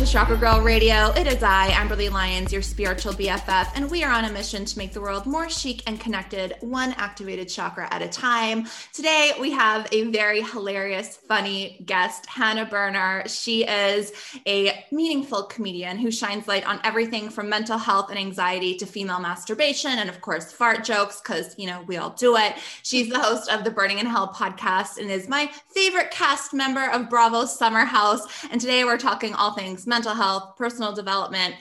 to Chakra Girl Radio. It is I, Amberly Lyons, your spiritual BFF, and we are on a mission to make the world more chic and connected, one activated chakra at a time. Today, we have a very hilarious, funny guest, Hannah Berner. She is a meaningful comedian who shines light on everything from mental health and anxiety to female masturbation, and of course, fart jokes, because, you know, we all do it. She's the host of the Berning in Hell podcast and is my favorite cast member of Bravo's Summer House. And today, we're talking all things mental health, personal development,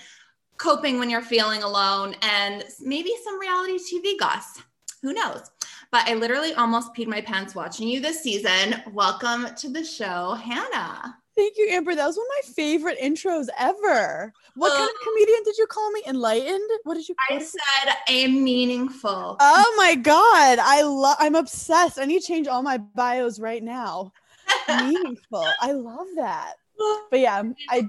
coping when you're feeling alone, and maybe some reality TV goss. Who knows? But I literally almost peed my pants watching you this season. Welcome to the show, Hannah. Thank you, Amber. That was one of my favorite intros ever. What kind of comedian did you call me? Enlightened? What did you I is- said a meaningful. Oh my god. I love I'm obsessed. I need to change all my bios right now. Meaningful. I love that. But yeah, I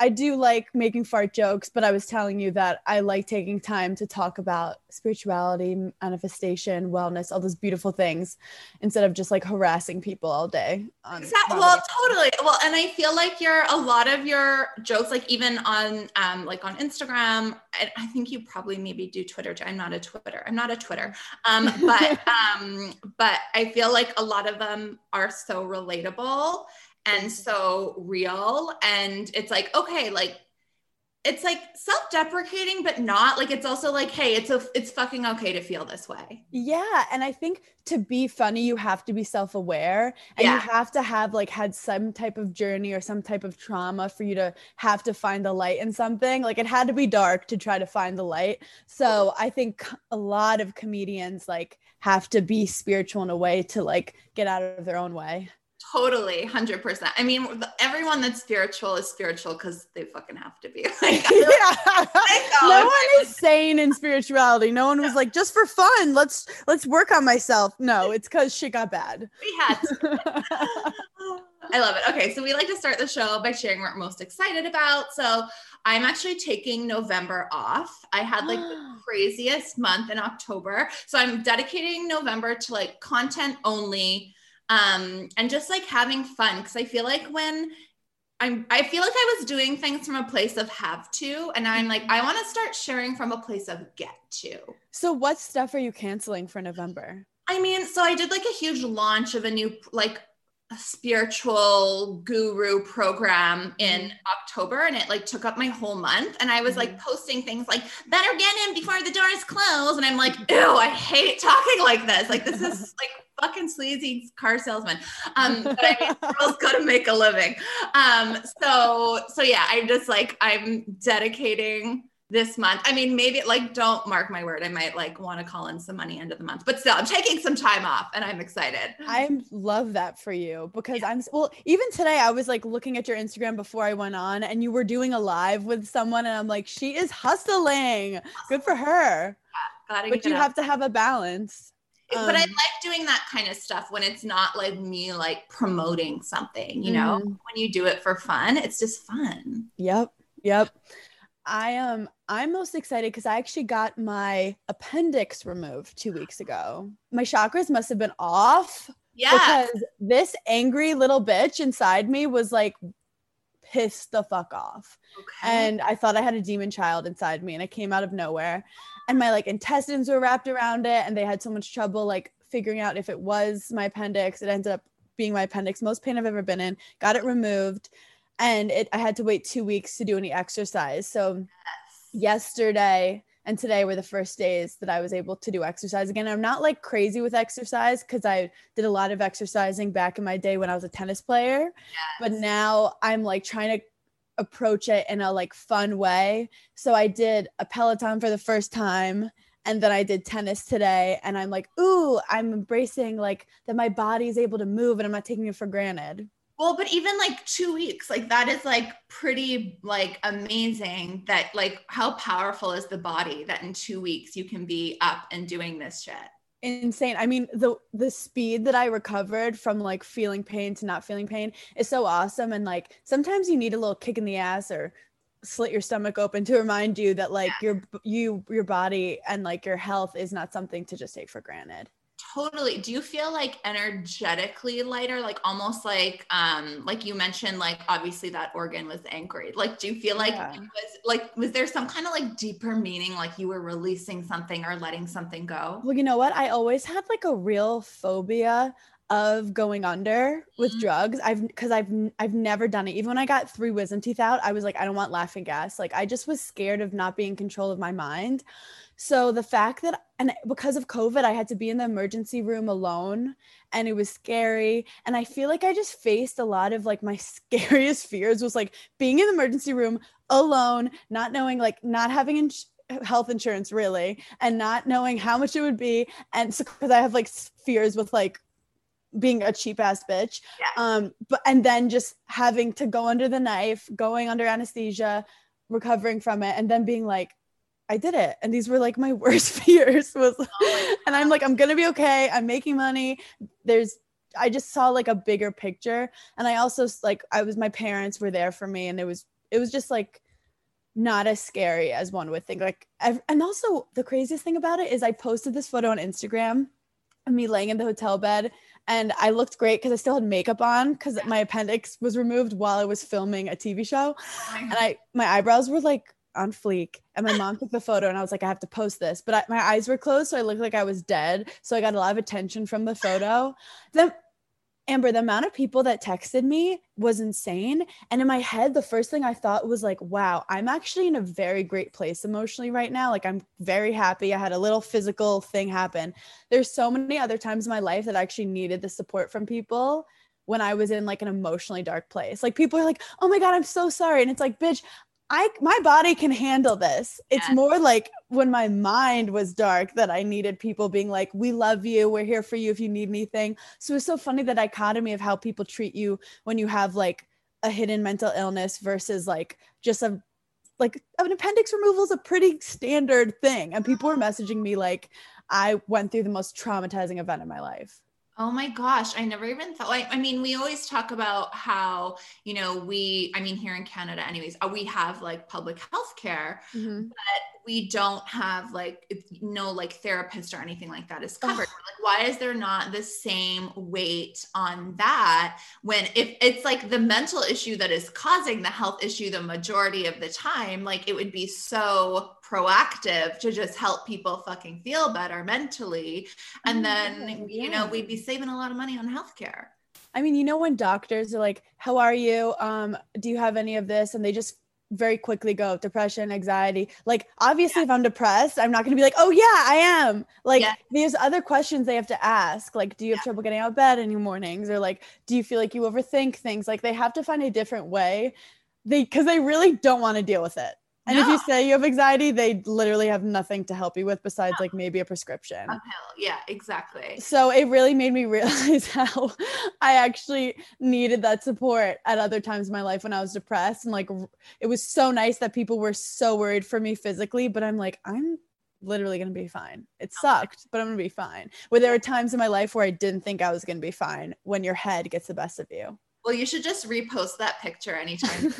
I do like making fart jokes, but I was telling you that I like taking time to talk about spirituality, manifestation, wellness, all those beautiful things instead of just like harassing people all day. Exactly. Well, totally. Well, and I feel like you're a lot of your jokes, like even on um, like on Instagram. I, I think you probably maybe do Twitter. I'm not a Twitter. I'm not a Twitter. Um, but um, but I feel like a lot of them are so relatable and so real, and it's like okay, like it's like self-deprecating, but not like it's also like, hey, it's a it's fucking okay to feel this way. Yeah, and I think to be funny, you have to be self-aware, and Yeah. you have to have like had some type of journey or some type of trauma for you to have to find the light in something. Like it had to be dark to try to find the light. So I think a lot of comedians like have to be spiritual in a way to like get out of their own way. Totally, hundred percent. I mean, everyone that's spiritual is spiritual because they fucking have to be. Like, yeah. no one is sane in spirituality. No one was like just for fun. Let's let's work on myself. No, it's because shit got bad. we had. to. I love it. Okay, so we like to start the show by sharing what we're most excited about. So I'm actually taking November off. I had like the craziest month in October, so I'm dedicating November to like content only, um, and just like having fun because I feel like when I'm I feel like I was doing things from a place of have to, and I'm like, I want to start sharing from a place of get to. So what stuff are you canceling for November? I mean, so I did like a huge launch of a new like spiritual guru program in October and it like took up my whole month and I was like posting things like better get in before the doors close and I'm like ew I hate talking like this. Like this is like fucking sleazy car salesman. Um but I mean girls gotta make a living. Um so so yeah I'm just like I'm dedicating this month. I mean, maybe like don't mark my word. I might like want to call in some money end of the month, but still, I'm taking some time off and I'm excited. I love that for you because I'm well, even today I was like looking at your Instagram before I went on and you were doing a live with someone and I'm like, she is hustling. Good for her. Gotta But you it have to have a balance. up. but I um, like doing that kind of stuff when it's not like me like promoting something, you know, Mhm. when you do it for fun, it's just fun. Yep. Yep. I am um, I'm most excited because I actually got my appendix removed two weeks ago. My chakras must have been off Yeah. because this angry little bitch inside me was like pissed the fuck off. Okay. and I thought I had a demon child inside me and it came out of nowhere and my like intestines were wrapped around it and they had so much trouble like figuring out if it was my appendix it ended up being my appendix most pain I've ever been in got it removed and it I had to wait 2 weeks to do any exercise so yesterday and today were the first days that I was able to do exercise again. I'm not like crazy with exercise because I did a lot of exercising back in my day when I was a tennis player. But now I'm like trying to approach it in a like fun way. So I did a Peloton for the first time and then I did tennis today and I'm like, "Ooh, I'm embracing like that my body is able to move and I'm not taking it for granted." Well, but even like two weeks, like that is like pretty like amazing that like how powerful is the body that in two weeks you can be up and doing this shit. Insane. I mean, the the speed that I recovered from like feeling pain to not feeling pain is so awesome. And like sometimes you need a little kick in the ass or slit your stomach open to remind you that like yeah. your you your body and like your health is not something to just take for granted totally do you feel like energetically lighter? Like almost like um like you mentioned like obviously that organ was anchored like do you feel like yeah. was like was there some kind of like deeper meaning like you were releasing something or letting something go? Well you know what? I always had like a real phobia of going under with mm-hmm. drugs. I've because I've I've never done it. Even when I got three wisdom teeth out, I was like, I don't want laughing gas. Like I just was scared of not being in control of my mind. So the fact that and because of COVID, I had to be in the emergency room alone and it was scary. And I feel like I just faced a lot of like my scariest fears was like being in the emergency room alone, not knowing like not having ins- health insurance really and not knowing how much it would be and so because i have like fears with like being a cheap ass bitch. Yeah. Um, but and then just having to go under the knife, going under anesthesia, recovering from it, and then being like, I did it. And these were like my worst fears was oh and I'm like, I'm gonna be okay. I'm making money. There's I just saw like a bigger picture. And I also like I was my parents were there for me and it was it was just like not as scary as one would think. Like and also the craziest thing about it is I posted this photo on Instagram of me laying in the hotel bed and I looked great because I still had makeup on because my appendix was removed while I was filming a TV show, oh and I my eyebrows were like on fleek. And my mom took the photo, and I was like, I have to post this, but I, my eyes were closed, so I looked like I was dead. So I got a lot of attention from the photo. Then Amber, the amount of people that texted me was insane. And in my head, the first thing I thought was like, wow, I'm actually in a very great place emotionally right now. Like, I'm very happy. I had a little physical thing happen. There's so many other times in my life that I actually needed the support from people when I was in like an emotionally dark place. Like, people are like, oh my God, I'm so sorry. And it's like, bitch, I my body can handle this. It's more like when my mind was dark that I needed people being like, "We love you. We're here for you if you need anything." So it's so funny the dichotomy of how people treat you when you have like a hidden mental illness versus like just a like an appendix removal is a pretty standard thing and people were uh-huh. messaging me like I went through the most traumatizing event in my life. Oh my gosh, I never even thought like I mean, we always talk about how, you know, we I mean here in Canada anyways, uh, we have like public health care, mm-hmm. but we don't have like no like therapist or anything like that is covered. like, why is there not the same weight on that when if it's like the mental issue that is causing the health issue the majority of the time, like it would be so proactive to just help people fucking feel better mentally. And then, yeah. you know, we'd be saving a lot of money on healthcare. I mean, you know, when doctors are like, How are you? Um, do you have any of this? And they just very quickly go depression, anxiety. Like, obviously, yeah. if I'm depressed, I'm not going to be like, oh, yeah, I am. Like, yeah. there's other questions they have to ask. Like, do you have yeah. trouble getting out of bed any mornings? Or like, do you feel like you overthink things? Like, they have to find a different way. They, because they really don't want to deal with it. And no. if you say you have anxiety, they literally have nothing to help you with besides no. like maybe a prescription. Yeah, exactly. So it really made me realize how I actually needed that support at other times in my life when I was depressed. And like it was so nice that people were so worried for me physically, but I'm like, I'm literally going to be fine. It sucked, but I'm going to be fine. Where there were times in my life where I didn't think I was going to be fine when your head gets the best of you. Well, you should just repost that picture anytime.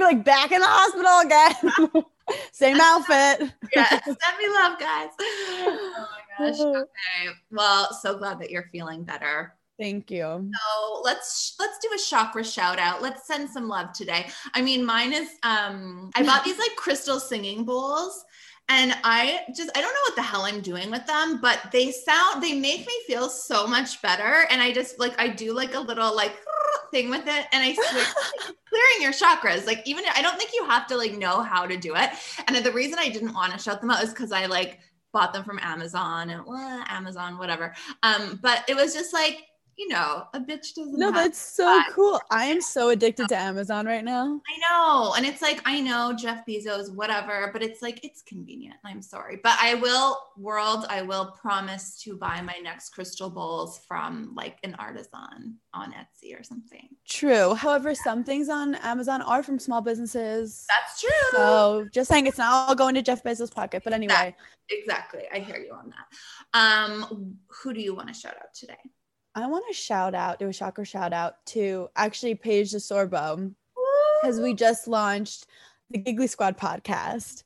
like back in the hospital again. Same outfit. yeah, send me love, guys. Oh my gosh. Okay. Well, so glad that you're feeling better. Thank you. So let's let's do a chakra shout out. Let's send some love today. I mean, mine is um I bought these like crystal singing bowls and I just, I don't know what the hell I'm doing with them, but they sound, they make me feel so much better. And I just like, I do like a little like thing with it. And I swear, clearing your chakras, like even, I don't think you have to like know how to do it. And the reason I didn't want to shut them out is because I like bought them from Amazon and well, Amazon, whatever. Um, but it was just like, you know, a bitch doesn't. No, that's so cool. I am so addicted to Amazon right now. I know. And it's like, I know Jeff Bezos, whatever, but it's like, it's convenient. I'm sorry. But I will, world, I will promise to buy my next crystal bowls from like an artisan on Etsy or something. True. However, some things on Amazon are from small businesses. That's true. So just saying it's not all going to Jeff Bezos' pocket. But anyway, exactly. I hear you on that. Um, who do you want to shout out today? I want to shout out, do a chakra shout out to actually Paige DeSorbo because we just launched the Giggly Squad podcast,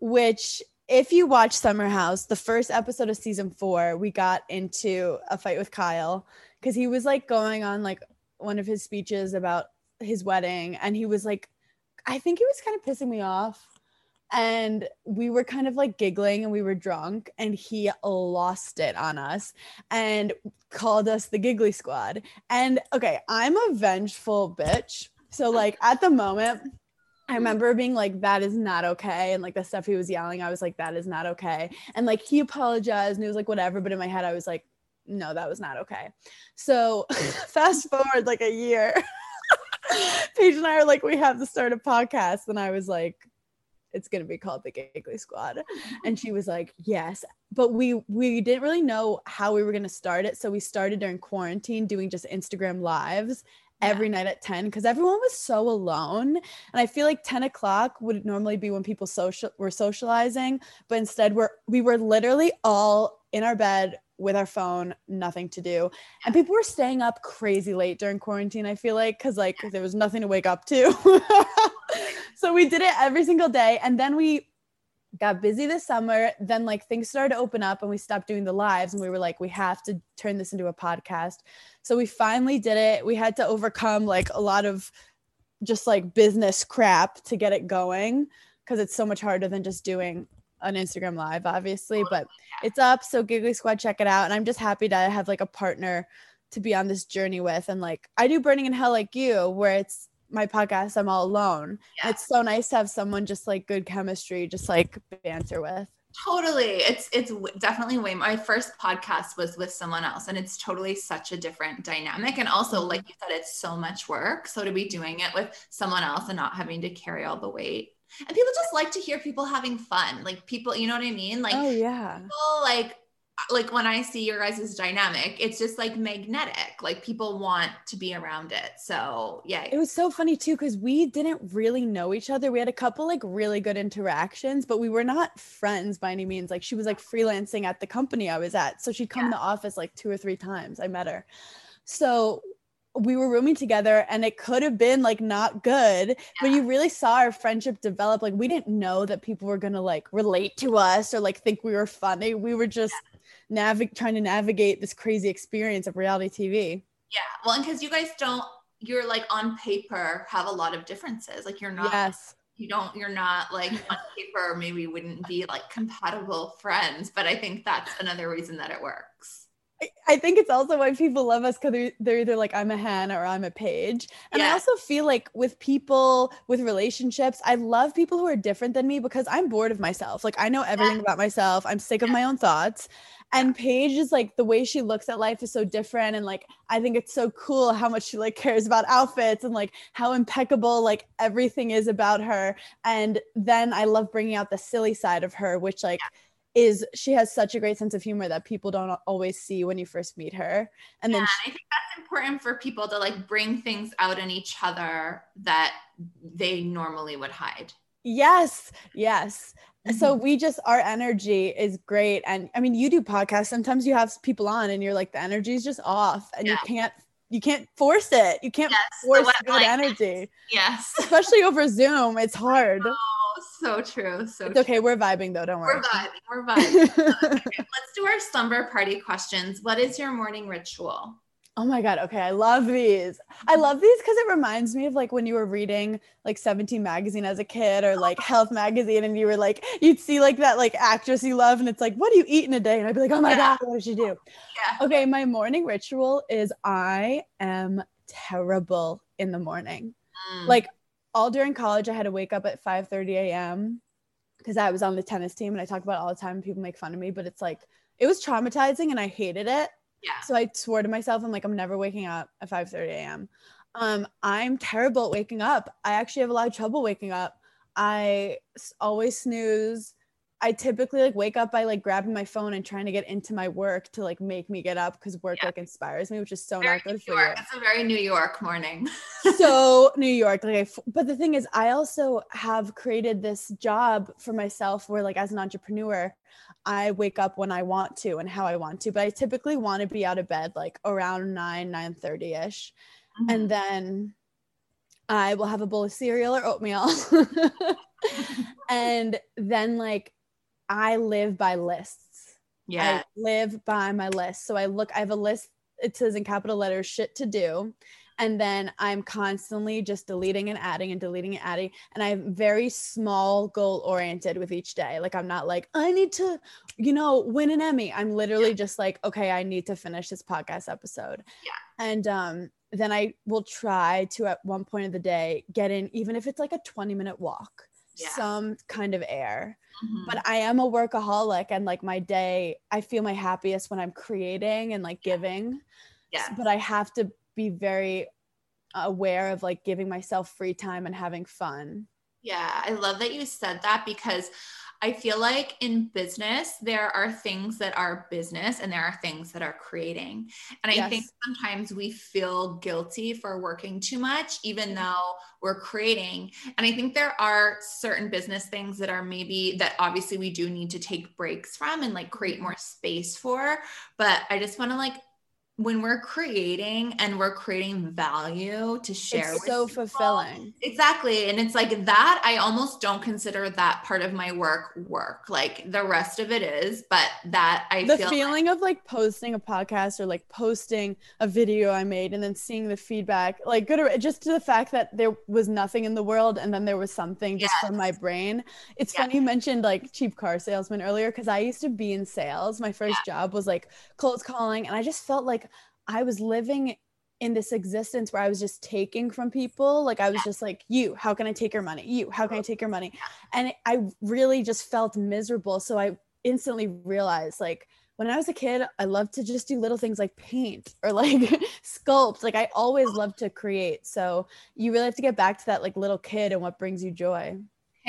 which if you watch Summer House, the first episode of season four, we got into a fight with Kyle because he was like going on like one of his speeches about his wedding and he was like, I think he was kind of pissing me off. And we were kind of like giggling and we were drunk, and he lost it on us and called us the Giggly Squad. And okay, I'm a vengeful bitch. So, like, at the moment, I remember being like, that is not okay. And like the stuff he was yelling, I was like, that is not okay. And like he apologized and it was like, whatever. But in my head, I was like, no, that was not okay. So fast forward like a year. Paige and I are like, we have to start a podcast. And I was like, it's gonna be called the Giggly Squad. And she was like, Yes. But we we didn't really know how we were gonna start it. So we started during quarantine doing just Instagram lives every night at 10 because everyone was so alone. And I feel like 10 o'clock would normally be when people social were socializing, but instead we're we were literally all in our bed with our phone, nothing to do. And people were staying up crazy late during quarantine, I feel like, because like there was nothing to wake up to. so we did it every single day. And then we got busy this summer. Then like things started to open up and we stopped doing the lives. And we were like, we have to turn this into a podcast. So we finally did it. We had to overcome like a lot of just like business crap to get it going because it's so much harder than just doing an Instagram live, obviously, but it's up. So Giggly Squad, check it out. And I'm just happy to have like a partner to be on this journey with. And like I do Berning in Hell like you, where it's my podcast, I'm all alone. Yeah. It's so nice to have someone just like good chemistry, just like banter with. Totally. It's it's definitely way my first podcast was with someone else and it's totally such a different dynamic and also Mm-hmm. like you said it's so much work so to be doing it with someone else and not having to carry all the weight. And people just like to hear people having fun. Like people, you know what I mean? Like oh yeah. people like like when I see your guys' dynamic, it's just like magnetic. Like people want to be around it. So yeah. It was so funny too because we didn't really know each other. We had a couple like really good interactions, but we were not friends by any means. Like she was like freelancing at the company I was at, so she'd come in the office like two or three times. I met her, so we were rooming together, and it could have been like not good, but you really saw our friendship develop. Like we didn't know that people were gonna like relate to us or like think we were funny. We were just navig trying to navigate this crazy experience of reality TV. yeah. Well, and because you guys don't you're like on paper have a lot of differences. Like you're not Yes. you don't you're not like on paper maybe wouldn't be like compatible friends but i think that's another reason that it works I- think it's also why people love us because they're, they're either like I'm a Hannah or I'm a Paige. And I also feel like with people with relationships, I love people who are different than me because I'm bored of myself. Like I know everything about myself. I'm sick of my own thoughts. And Paige is like the way she looks at life is so different. And like I think it's so cool how much she like cares about outfits and like how impeccable like everything is about her. And then I love bringing out the silly side of her, which like is she has such a great sense of humor that people don't always see when you first meet her. And then and i think that's important for people to like bring things out in each other that they normally would hide yes, yes. So Mm-hmm. we just our energy is great. And I mean, you do podcasts. Sometimes you have people on and you're like the energy is just off and you can't you can't force it. You can't yes force good blanket. energy. yes Especially over Zoom. It's hard. oh, so true so It's okay. We're vibing though, don't worry. we're vibing we're vibing Okay, let's do our slumber party questions what is your morning ritual Oh my God. Okay. I love these. I love these because it reminds me of like when you were reading like 17 magazine as a kid or like health magazine and you were like, you'd see like that like actress you love and it's like, what do you eat in a day? And I'd be like, oh my Yeah. God, what does she do? yeah Okay. My morning ritual is I am terrible in the morning. Mm. Like all during college, I had to wake up at 5 30 a.m. because I was on the tennis team and I talk about it all the time. and People make fun of me, but it's like, it was traumatizing and I hated it Yeah. So I swore to myself, I'm like, I'm never waking up at 5 30 a.m. Um, I'm terrible at waking up. I actually have a lot of trouble waking up. I always snooze. I typically like wake up by like grabbing my phone and trying to get into my work to like make me get up because work Yeah. like inspires me, which is so Very not good New for York. you It's a very New York morning. so New York. Like, I f- but the thing is, I also have created this job for myself where, like, as an entrepreneur, I wake up when I want to and how I want to. But I typically want to be out of bed like around nine, nine thirty ish, Mm-hmm. and then I will have a bowl of cereal or oatmeal, and then like I live by lists. yeah. I live by my list. So I look, I have a list, it says in capital letters, shit to do. And then I'm constantly just deleting and adding and deleting and adding. And I'm very small goal oriented with each day. Like, I'm not like, I need to, you know, win an Emmy. I'm literally just like, okay, I need to finish this podcast episode. Yeah. And um, then I will try to, at one point of the day, get in, even if it's like a 20 minute walk, Yeah. some kind of air Mhm. but I am a workaholic and like my day, I feel my happiest when I'm creating and like giving. yeah. But I have to be very aware of like giving myself free time and having fun. Yeah, I love that you said that because I feel like in business, there are things that are business and there are things that are creating. And I think sometimes we feel guilty for working too much, even mm-hmm. though we're creating. And I think there are certain business things that are maybe that obviously we do need to take breaks from and like create mm-hmm. more space for. But I just want to like, when we're creating and we're creating value to share It's with so people, fulfilling. Exactly. And it's like that, I almost don't consider that part of my work work. Like the rest of it is, but that I The feel feeling of like posting a podcast or like posting a video I made and then seeing the feedback, like good or just to the fact that there was nothing in the world and then there was something just from my brain. It's Yeah. funny you mentioned like cheap car salesman earlier because I used to be in sales. My first job was like cold calling and I just felt like I was living in this existence where I was just taking from people. Like I was just like, you, how can I take your money? You, how can I take your money? And I really just felt miserable. So I instantly realized like when I was a kid, I loved to just do little things like paint or like sculpt. Like I always loved to create. So you really have to get back to that like little kid and what brings you joy.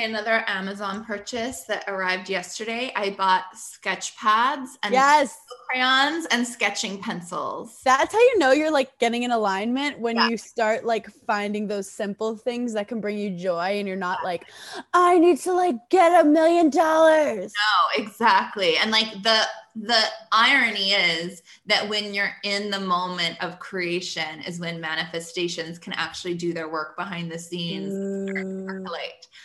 Another Amazon purchase that arrived yesterday. I bought sketch pads and Yes. crayons and sketching pencils. That's how you know you're like getting in alignment when Yeah. you start like finding those simple things that can bring you joy and you're not like, I need to like get a million dollars. No, exactly. And like the the irony is that when you're in the moment of creation is when manifestations can actually do their work behind the scenes Mm.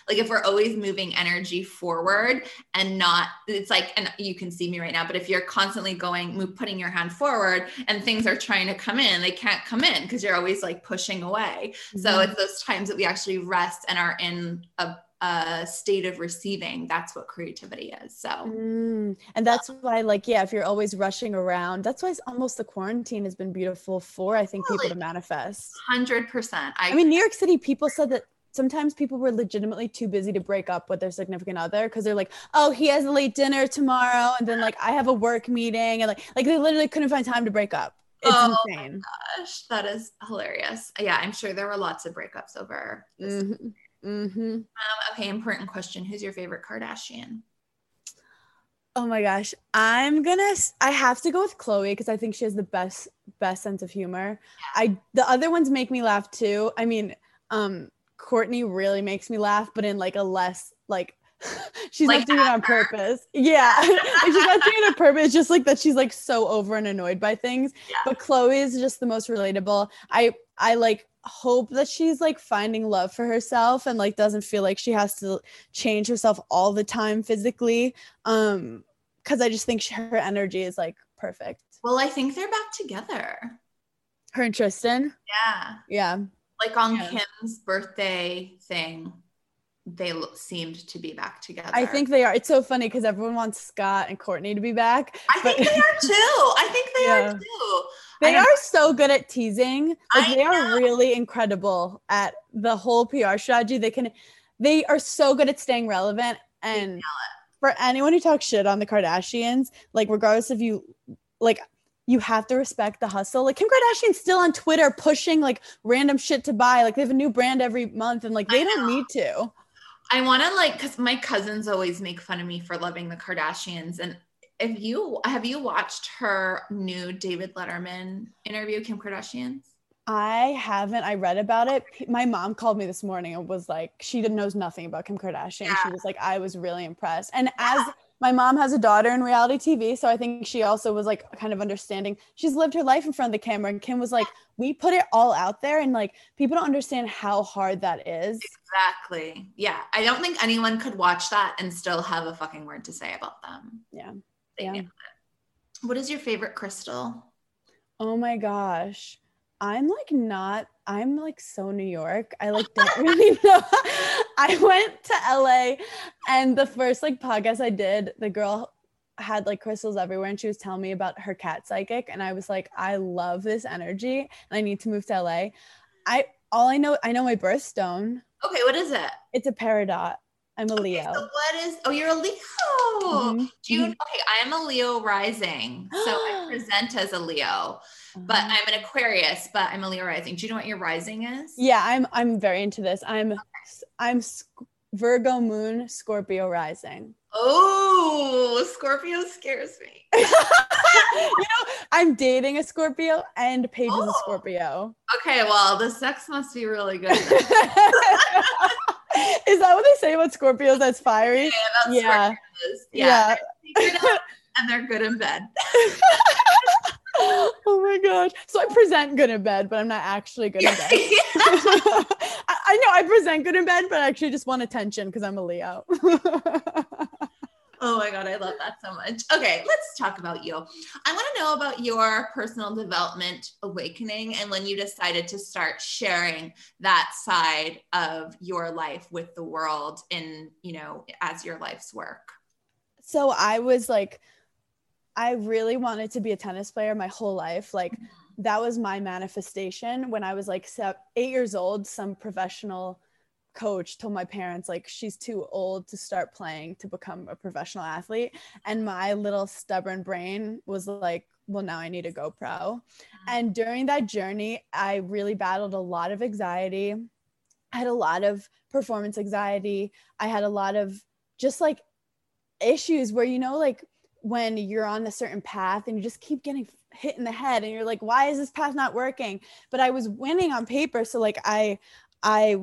Like if we're always moving energy forward and not, it's like, and you can see me right now, but if you're constantly going, move, putting your hand forward and things are trying to come in, they can't come in because you're always like pushing away. So Mhm. it's those times that we actually rest and are in a, a state of receiving. That's what creativity is. So Mm, and that's why, like, yeah, if you're always rushing around, that's why it's almost the quarantine has been beautiful for, I think, people to manifest. hundred percent. I, I mean, New York City, people said that sometimes people were legitimately too busy to break up with their significant other because they're like, oh, he has a late dinner tomorrow, and then like I have a work meeting, and like, like they literally couldn't find time to break up. It's Oh, insane. gosh, that is hilarious. Yeah, I'm sure there were lots of breakups over. This. Mhm. Mhm. Okay, important question. Who's your favorite Kardashian? Oh my gosh, I'm gonna. I have to go with Khloé because I think she has the best best sense of humor. I the other ones make me laugh too. I mean, um, Kourtney really makes me laugh, but in like a less like. she's Like not doing it on purpose. Yeah, she's not doing it on purpose. It's just like that. She's like so over and annoyed by things. Yeah. But Khloé is just the most relatable. I I like hope that she's like finding love for herself and like doesn't feel like she has to change herself all the time physically um because i just think she, her energy is like perfect Well, I think they're back together. her and tristan Yeah. yeah Like on Yeah. Kim's birthday thing, they seemed to be back together. i think they are it's so funny because everyone wants scott and kourtney to be back I think they are too. I think they Yeah. are too. They are so good at teasing like I they are really incredible at the whole pr strategy they can they are so good at staying relevant and for anyone who talks shit on the kardashians like regardless of you like you have to respect the hustle. Like Kim Kardashian's still on Twitter pushing like random shit to buy. Like they have a new brand every month and like they don't need to. I want to like cuz my cousins always make fun of me for loving the Kardashians and if you have you watched her new David Letterman interview Kim Kardashian's? I haven't. I read about it. My mom called me this morning and was like, she knows nothing about Kim Kardashian. Yeah. She was like, I was really impressed. And as my mom has a daughter in reality TV, so I think she also was like kind of understanding. She's lived her life in front of the camera, and Kim was like, "We put it all out there, and like people don't understand how hard that is." Exactly. Yeah, I don't think anyone could watch that and still have a fucking word to say about them. Yeah. Yeah. What is your favorite crystal? Oh my gosh. I'm like not I'm like so New York. I like don't really know. I went to LA and the first like podcast I did, the girl had like crystals everywhere and she was telling me about her cat psychic and I was like, I love this energy and I need to move to LA. I all I know I know my birthstone. Okay, what is it? It's a peridot. I'm a Leo. Okay, so what is oh you're a Leo. Mm-hmm. Do you mm-hmm. okay, I am a Leo rising. So I present as a Leo but uh-huh. I'm an Aquarius, but I'm a Leo rising. Do you know what your rising is? Yeah, I'm I'm very into this. I'm okay. I'm Virgo moon, Scorpio rising. Oh, Scorpio scares me. you know, I'm dating a Scorpio and Paige oh. is a oh. Scorpio. Okay, well, the sex must be really good. is that what they say about Scorpios? That's fiery. Yeah, yeah. yeah. yeah. and they're good in bed. oh my gosh. So I present good in bed, but I'm not actually good in bed. I, I, know I present good in bed, but I actually just want attention because I'm a Leo. Oh my God, I love that so much. Okay, let's talk about you. I want to know about your personal development awakening and when you decided to start sharing that side of your life with the world in, you know, as your life's work. So I was like, I really wanted to be a tennis player my whole life. Like mm-hmm. that was my manifestation when I was like eight years old. Some professional coach told my parents like she's too old to start playing to become a professional athlete, and my little stubborn brain was like, well, now I need to go pro. Mm-hmm. And during that journey, I really battled a lot of anxiety. I had a lot of performance anxiety. I had a lot of just like issues where you know like when you're on a certain path and you just keep getting hit in the head and you're like why is this path not working but i was winning on paper so like i i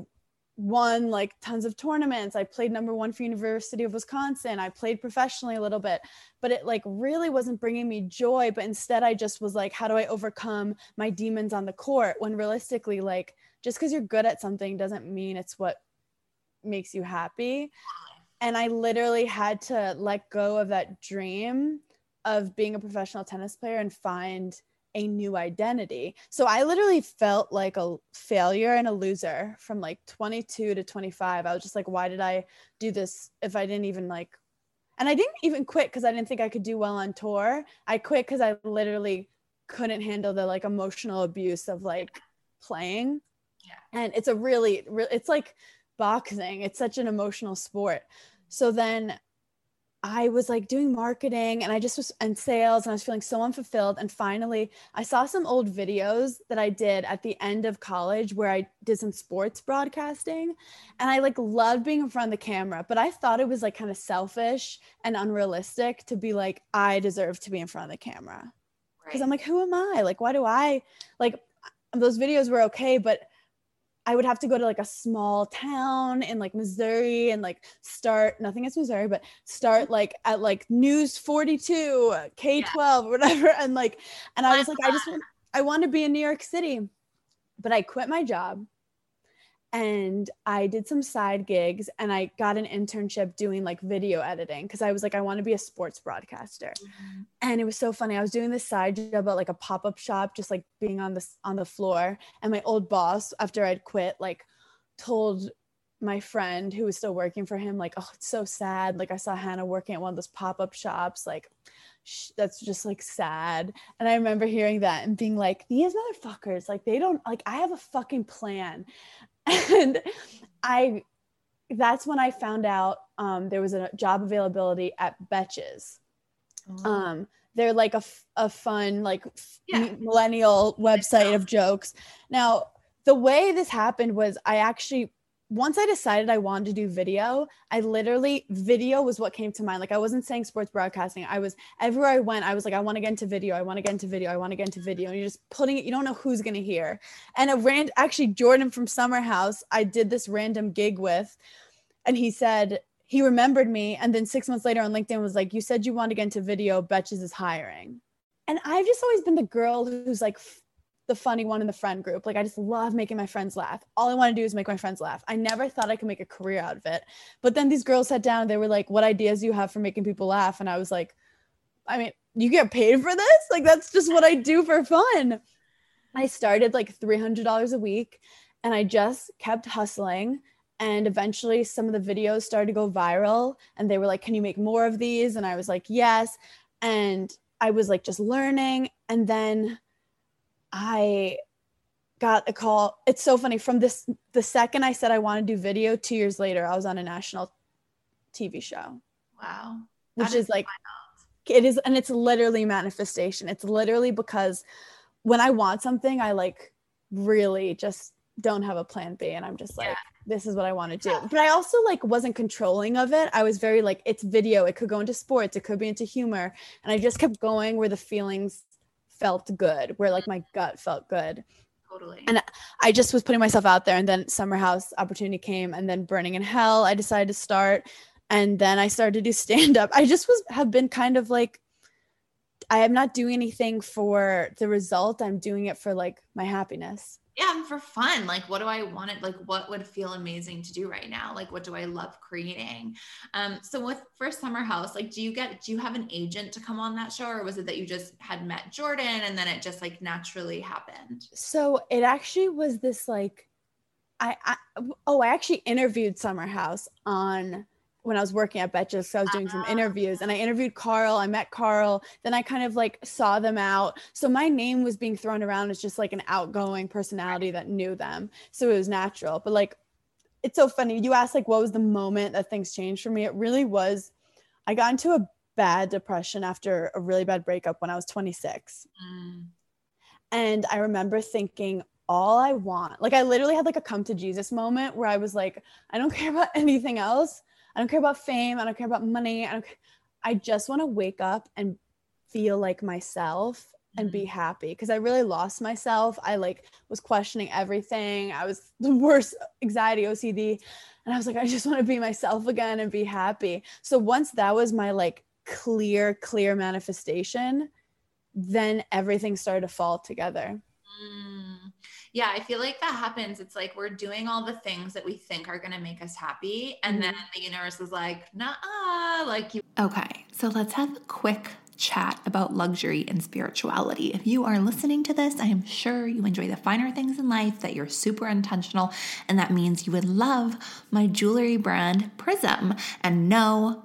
won like tons of tournaments. I played number one for university of wisconsin. I played professionally a little bit but it like really wasn't bringing me joy. But instead i just was like how do i overcome my demons on the court? When realistically like just because you're good at something doesn't mean it's what makes you happy. And I literally had to let go of that dream of being a professional tennis player and find a new identity. So I literally felt like a failure and a loser from like 22 to 25. I was just like, why did I do this if I didn't even like, and I didn't even quit because I didn't think I could do well on tour. I quit because I literally couldn't handle the like emotional abuse of like playing. Yeah. And it's a really, it's like boxing. It's such an emotional sport. So then I was like doing marketing and I just was in sales and I was feeling so unfulfilled. And finally, I saw some old videos that I did at the end of college where I did some sports broadcasting. And I like loved being in front of the camera, but I thought it was like kind of selfish and unrealistic to be like, I deserve to be in front of the camera. Because right. I'm like, who am I? Like, why do I like those videos were okay, but I would have to go to like a small town in like Missouri and like start nothing against Missouri, but start like at like News 42, K 12, yeah. whatever. And like, and I was like, I just want, I want to be in New York City, but I quit my job and I did some side gigs and I got an internship doing like video editing because I was like, I want to be a sports broadcaster. Mm-hmm. And it was so funny. I was doing this side job at like a pop-up shop, just like being on this on the floor. And my old boss, after I'd quit, like told my friend who was still working for him, like, oh, it's so sad. Like I saw Hannah working at one of those pop-up shops, like that's just like sad. And I remember hearing that and being like, these motherfuckers, like they don't like I have a fucking plan. and I that's when I found out um, there was a job availability at Betches. Oh. Um, they're like a, f- a fun like yeah. millennial website of jokes now the way this happened was i actually once I decided I wanted to do video, I literally video was what came to mind. Like I wasn't saying sports broadcasting. I was everywhere I went, I was like, I want to get into video. I want to get into video. I want to get into video. And you're just putting it, you don't know who's gonna hear. And a rand actually Jordan from Summer House, I did this random gig with, and he said he remembered me. And then six months later on LinkedIn was like, You said you want to get into video, Betches is hiring. And I've just always been the girl who's like the funny one in the friend group. Like I just love making my friends laugh. All I want to do is make my friends laugh. I never thought I could make a career out of it. But then these girls sat down, they were like, "What ideas do you have for making people laugh?" And I was like, "I mean, you get paid for this? Like that's just what I do for fun." I started like $300 a week and I just kept hustling and eventually some of the videos started to go viral and they were like, "Can you make more of these?" And I was like, "Yes." And I was like just learning and then I got a call. It's so funny. From this, the second I said I want to do video, two years later, I was on a national TV show. Wow. Which is, is like, it is, and it's literally manifestation. It's literally because when I want something, I like really just don't have a plan B. And I'm just like, yeah. this is what I want to do. But I also like wasn't controlling of it. I was very like, it's video. It could go into sports. It could be into humor. And I just kept going where the feelings felt good, where like my mm-hmm. gut felt good. Totally. And I just was putting myself out there. And then Summer House opportunity came, and then Berning in Hell, I decided to start. And then I started to do stand up. I just was have been kind of like I am not doing anything for the result. I'm doing it for like my happiness yeah and for fun like what do i want it like what would feel amazing to do right now? Like what do i love creating? Um so with first summer house like do you get do you have an agent to come on that show or was it that you just had met jordan and then it just like naturally happened? So it actually was this like I, I oh i actually interviewed summer house on when I was working at Betches, so I was doing some interviews and I interviewed Carl. I met Carl. Then I kind of like saw them out. So my name was being thrown around as just like an outgoing personality that knew them. So it was natural. But like, it's so funny. You asked like, what was the moment that things changed for me? It really was. I got into a bad depression after a really bad breakup when I was 26. Mm. And I remember thinking, all I want, like, I literally had like a come to Jesus moment where I was like, I don't care about anything else I don't care about fame. I don't care about money. I don't. I just want to wake up and feel like myself and be mm-hmm. happy because I really lost myself. I like was questioning everything. I was the worst anxiety OCD and I was like I just want to be myself again and be happy. So once that was my like clear clear manifestation, then everything started to fall together. Mm yeah, I feel like that happens. It's like we're doing all the things that we think are going to make us happy. And mm-hmm. then the universe is like, nah, like you. Okay, so let's have a quick chat about luxury and spirituality. If you are listening to this, I am sure you enjoy the finer things in life, that you're super intentional, and that means you would love my jewelry brand Prism. And no,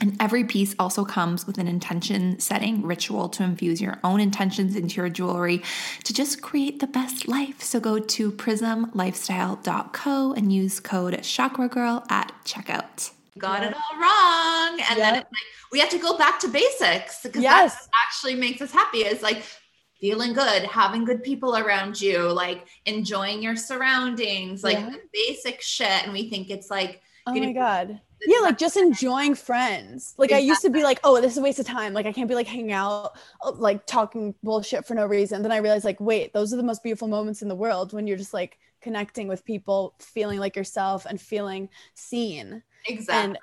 and every piece also comes with an intention setting ritual to infuse your own intentions into your jewelry to just create the best life. So go to prismlifestyle.co and use code Chakra Girl at checkout. got Yeah. it all wrong. And then it's like we have to go back to basics because Yes. that actually makes us happy is like feeling good, having good people around you, like enjoying your surroundings, like Yeah. the basic shit. And we think it's like, Oh Gonna my be- god. Yeah, like just enjoying friends. Like I used to be like, oh, this is a waste of time. Like I can't be like hanging out, uh, like talking bullshit for no reason. Then I realized, like, wait, those are the most beautiful moments in the world when you're just like connecting with people, feeling like yourself, and feeling seen. exactly. And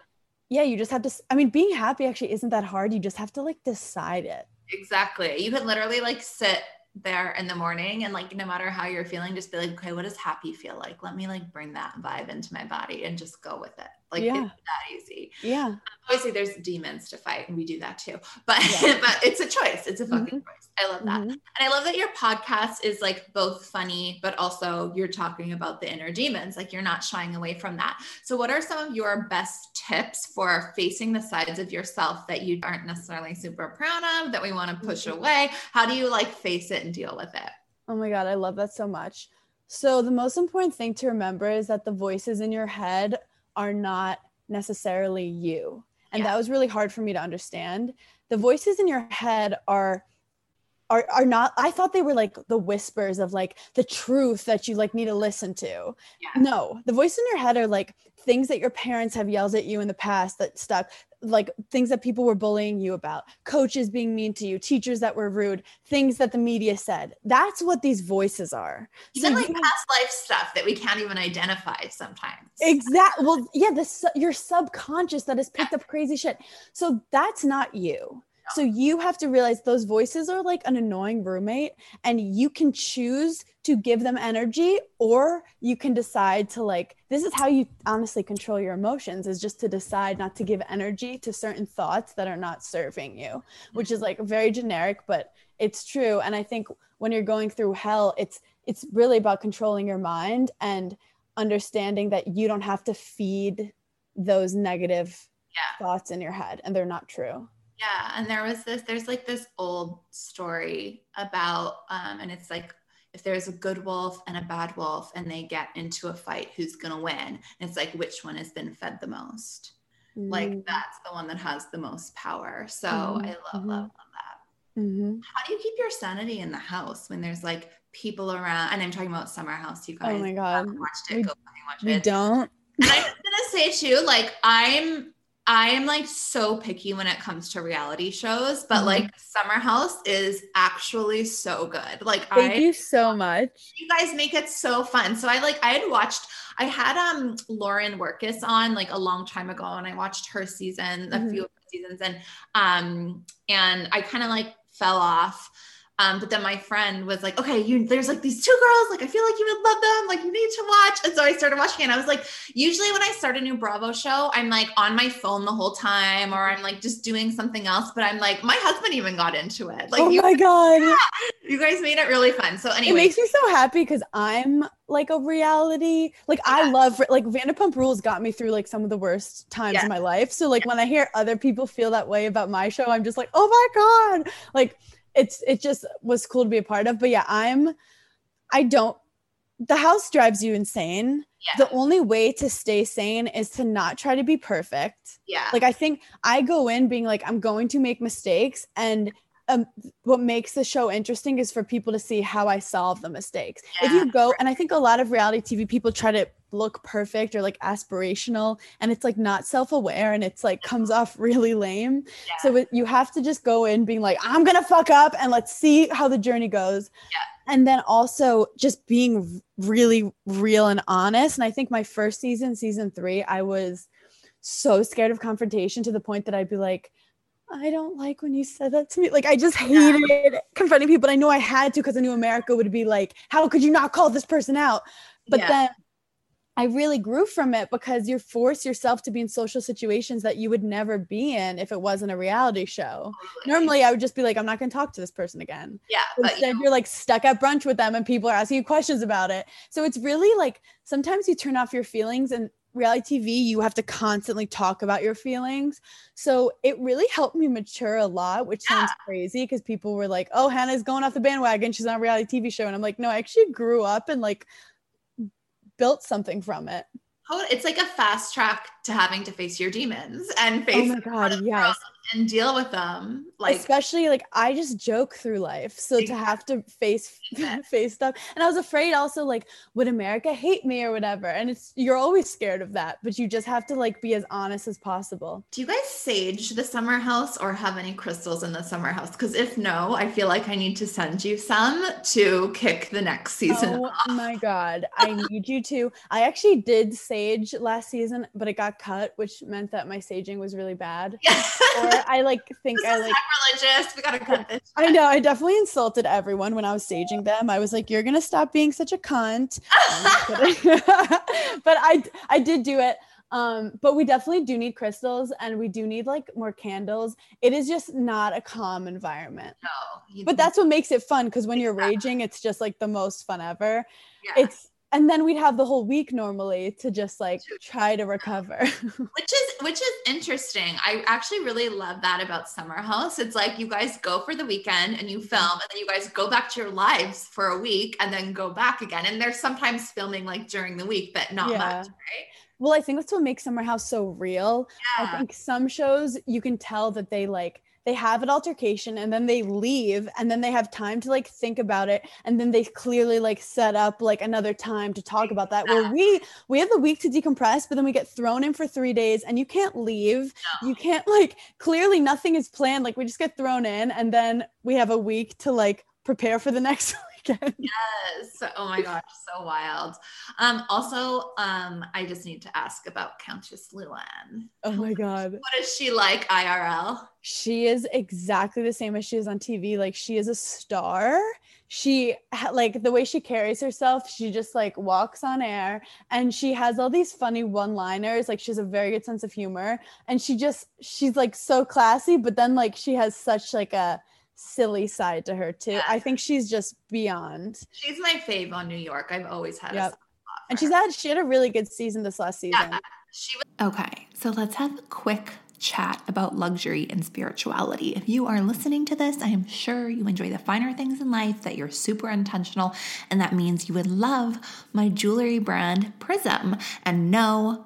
yeah, you just have to. i mean, being happy actually isn't that hard. You just have to like decide it. Exactly. You can literally like sit there in the morning and like no matter how you're feeling, just be like, okay, what does happy feel like? Let me like bring that vibe into my body and just go with it. Like Yeah. it's that easy. Yeah. Obviously there's demons to fight and we do that too. But Yeah. but it's a choice. It's a fucking choice. I love that. Mhm. And I love that your podcast is like both funny, but also you're talking about the inner demons. Like you're not shying away from that. So, what are some of your best tips for facing the sides of yourself that you aren't necessarily super proud of, that we want to push Mhm. away? How do you like face it and deal with it? Oh my God, I love that so much. So, the most important thing to remember is that the voices in your head are not necessarily you. And Yeah. that was really hard for me to understand. The voices in your head are. Are, are not i thought they were like the whispers of like the truth that you like need to listen to Yeah. no the voices in your head are like things that your parents have yelled at you in the past that stuck like things that people were bullying you about coaches being mean to you teachers that were rude things that the media said. That's what these voices are. Even like you- past life stuff that we can't even identify sometimes. exactly well yeah this your subconscious that has picked up crazy shit. So that's not you so you have to realize those voices are like an annoying roommate and you can choose to give them energy or you can decide to like this is how you honestly control your emotions is just to decide not to give energy to certain thoughts that are not serving you which is mm-hmm. like very generic but it's true. And i think when you're going through hell it's it's really about controlling your mind and understanding that you don't have to feed those negative Yeah. thoughts in your head and they're not true Yeah, and there was this. There's like this old story about, um, and it's like if there's a good wolf and a bad wolf, and they get into a fight, who's gonna win? And it's like which one has been fed the most? Like Mm, that's the one that has the most power. So Mhm, I love, mhm. love, love that. mhm. How do you keep your sanity in the house when there's like people around? And I'm talking about Summer House. You guys, oh my god watched it. We- go watch we it. don't And I'm gonna say too, like I'm I am like so picky when it comes to reality shows, but Mhm. like Summer House is actually so good. Like thank I you so much you guys make it so fun. So I like I had watched I had um Lauren Wirkus on like a long time ago and I watched her season, a Mhm. few of her seasons and um and I kind of like fell off. Um, but then my friend was like, okay, you there's like these two girls, like I feel like you would love them, like you need to watch. And so I started watching it. And I was like, usually when I start a new Bravo show, I'm like on my phone the whole time, or I'm like just doing something else. But I'm like, my husband even got into it. Like oh you, my god you guys made it really fun. So anyway, it makes me so happy because i'm like a reality like i love like vanderpump rules got me through like some of the worst times Yeah. in my life so like when i hear other people feel that way about my show i'm just like oh my god like it's it just was cool to be a part of but yeah i'm i don't the house drives you insane. Yeah, the only way to stay sane is to not try to be perfect. Yeah, like i think i go in being like i'm going to make mistakes and um, what makes the show interesting is for people to see how i solve the mistakes. If you go and i think a lot of reality tv people try to look perfect or like aspirational and it's like not self-aware and it's like comes off really lame. So it, you have to just go in being like i'm gonna fuck up and let's see how the journey goes. Yeah. and then also just being really real and honest. And i think my first season season three i was so scared of confrontation to the point that i'd be like I don't like when you said that to me. Like, I just hated confronting people. But I knew I had to because I knew America would be like, how could you not call this person out? But Yeah. then I really grew from it because you force yourself to be in social situations that you would never be in if it wasn't a reality show. Totally. Normally, I would just be like, I'm not going to talk to this person again. yeah, but Instead, you're like stuck at brunch with them and people are asking you questions about it. So it's really like sometimes you turn off your feelings and reality TV, you have to constantly talk about your feelings. So it really helped me mature a lot, which sounds crazy because people were like, oh, Hannah's going off the bandwagon. She's on a reality TV show. And I'm like, no, I actually grew up and like built something from it. It's like a fast track to having to face your demons and oh face oh my god yes and deal with them. Like especially like I just joke through life. So to have to face face stuff. And I was afraid also like would America hate me or whatever. And it's you're always scared of that, but you just have to like be as honest as possible. Do you guys sage the summer house or have any crystals in the summer house? Because if no, I feel like I need to send you some to kick the next season. Oh off. my god. I need you to. I actually did sage last season, but it got cut, which meant that my saging was really bad. Yeah. or I like think I like religious. We gotta cut this. I know. I definitely insulted everyone when I was staging them. I was like, "You're gonna stop being such a cunt." but I I did do it. Um, but we definitely do need crystals and we do need like more candles. It is just not a calm environment. No, but that's what makes it fun because when you're raging, it's just like the most fun ever. Yeah. It's and then we'd have the whole week normally to just like try to recover. Which is which is interesting. I actually really love that about summer house. It's like you guys go for the weekend and you film and then you guys go back to your lives for a week and then go back again. And there's sometimes filming like during the week but not yeah. much right? Well i think that's what makes summer house so real. Yeah. i think some shows you can tell that they like they have an altercation and then they leave and then they have time to like think about it. And then they clearly like set up like another time to talk about that where we we have the week to decompress but then we get thrown in for 3 days and you can't leave. You can't like clearly nothing is planned. Like we just get thrown in and then we have a week to like prepare for the next weekend. Yes. Oh my gosh, so wild. Um, also, um, I just need to ask about Countess Luann. Oh my god. What is she like IRL? She is exactly the same as she is on TV. Like she is a star. She like the way she carries herself, she just like walks on air and she has all these funny one-liners. Like she has a very good sense of humor and she just she's like so classy, but then like she has such like a silly side to her too. Yeah. I think she's just beyond. She's my fave on New York. I've always had yep. and she's had she had a really good season this last season. Yeah, she was- okay, so let's have a quick chat about luxury and spirituality. If you are listening to this, I am sure you enjoy the finer things in life, that you're super intentional, and that means you would love my jewelry brand Prism. And no,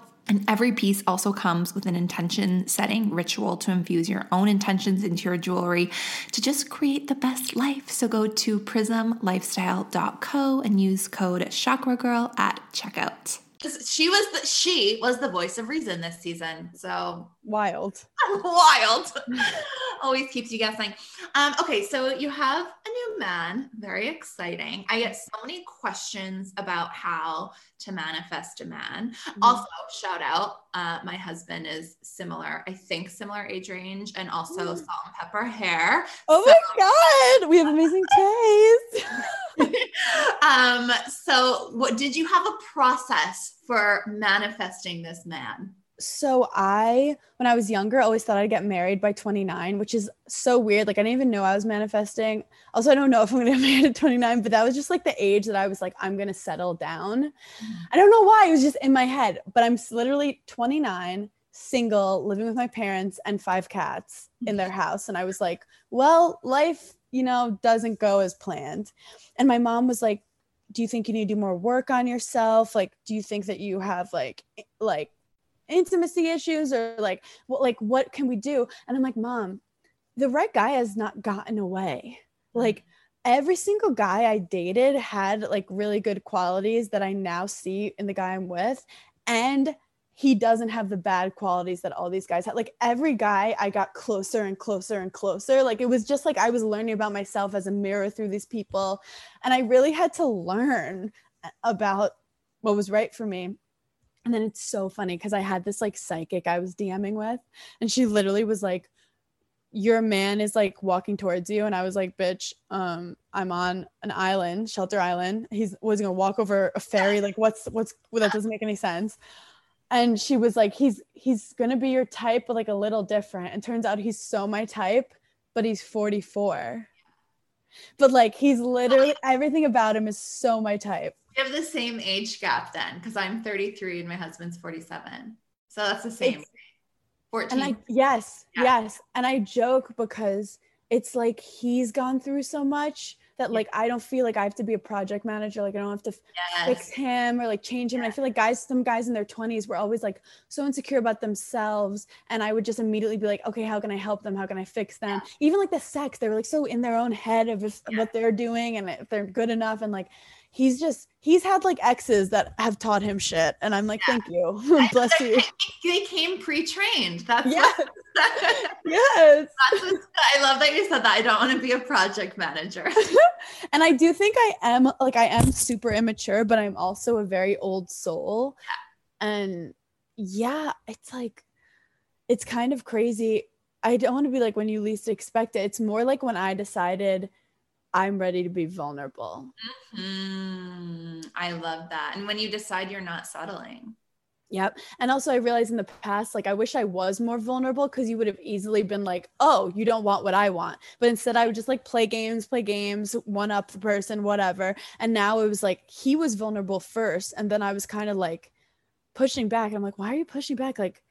and every piece also comes with an intention setting ritual to infuse your own intentions into your jewelry to just create the best life. So go to prismlifestyle.co and use code chakragirl at checkout. She was the, she was the voice of reason this season. So wild. wild. Always keeps you guessing. Um, okay, so you have a new man. Very exciting. I get so many questions about how to manifest a man. Mm-hmm. Also, shout out, uh, my husband is similar, I think similar age range, and also mm. salt and pepper hair. Oh so, my god, we have amazing taste. um, so what did you have a process for manifesting this man? So I, when I was younger, always thought I'd get married by 29, which is so weird. Like I didn't even know I was manifesting. Also, I don't know if I'm gonna get married at 29, but that was just like the age that I was like, I'm gonna settle down. Mm-hmm. I don't know why. It was just in my head, but I'm literally 29 single, living with my parents and five cats in their house. And I was like, well, life, you know, doesn't go as planned. And my mom was like, do you think you need to do more work on yourself? Like, do you think that you have like, like intimacy issues or like, what, like, what can we do? And I'm like, mom, the right guy has not gotten away. Like, every single guy I dated had like really good qualities that I now see in the guy I'm with. And he doesn't have the bad qualities that all these guys had. Like every guy, I got closer and closer and closer. Like it was just like I was learning about myself as a mirror through these people. And I really had to learn about what was right for me. And then it's so funny because I had this like psychic I was DMing with, and she literally was like, your man is like walking towards you. And i was like bitch um i'm on an island shelter island. He's was gonna walk over a ferry. Like what's what's well, that doesn't make any sense. And she was like he's he's gonna be your type but like a little different. And turns out he's so my type but he's 44 but like he's literally everything about him is so my type we have the same age gap then because i'm 33 and my husband's 47 so that's the same it's, 14. And I yes, yeah. yes. And I joke because it's like he's gone through so much that like I don't feel like I have to be a project manager. Like I don't have to yes. fix him or like change him. And I feel like guys, some guys in their 20s were always like so insecure about themselves. And I would just immediately be like, okay, how can I help them? How can I fix them? Yeah. Even like the sex, they were like so in their own head of yeah. what they're doing and if they're good enough. And like he's just he's had like exes that have taught him shit and i'm like yeah. thank you. Bless you. they came pre-trained. That's yes yes. That's i love that you said that. I don't want to be a project manager. And i do think i am like i am super immature but i'm also a very old soul. Yeah. and yeah it's like it's kind of crazy. I don't want to be like when you least expect it. It's more like when i decided I'm ready to be vulnerable. Mm-hmm. I love that. And when you decide you're not settling. Yep. And also, I realized in the past, like, I wish I was more vulnerable because you would have easily been like, oh, you don't want what I want. But instead, I would just like play games, play games, one up the person, whatever. And now it was like he was vulnerable first. And then I was kind of like pushing back. I'm like, why are you pushing back? Like,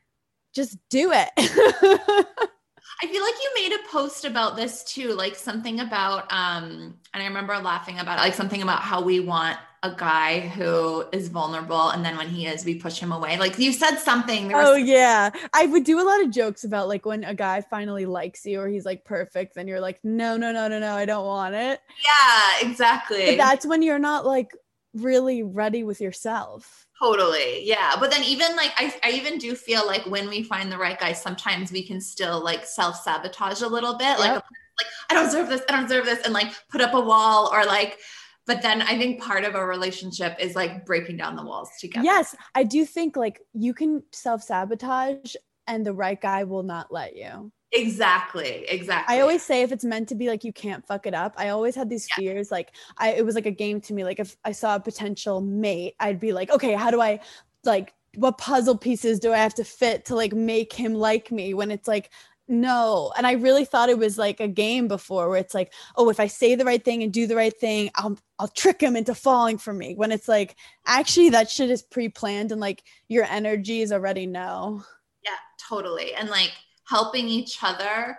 just do it. I feel like you made a post about this too, like something about, um, and I remember laughing about it, like something about how we want a guy who is vulnerable, and then when he is, we push him away. Like you said something. oh yeah, I would do a lot of jokes about like when a guy finally likes you or he's like perfect, then you're like, no, no, no, no, no, I don't want it. Yeah, exactly. But that's when you're not like really ready with yourself. Totally. Yeah. But then even like I, I even do feel like when we find the right guy, sometimes we can still like self-sabotage a little bit. Yep. Like like I don't deserve this, I don't deserve this, and like put up a wall or like but then I think part of a relationship is like breaking down the walls together. Yes. I do think like you can self-sabotage and the right guy will not let you. Exactly. Exactly. I always say if it's meant to be like you can't fuck it up. I always had these yeah. fears. Like I it was like a game to me. Like if I saw a potential mate, I'd be like, okay, how do I like what puzzle pieces do I have to fit to like make him like me when it's like no. And I really thought it was like a game before where it's like, oh, if I say the right thing and do the right thing, I'll I'll trick him into falling for me. When it's like actually that shit is pre-planned and like your energies already know. Yeah, totally. And like helping each other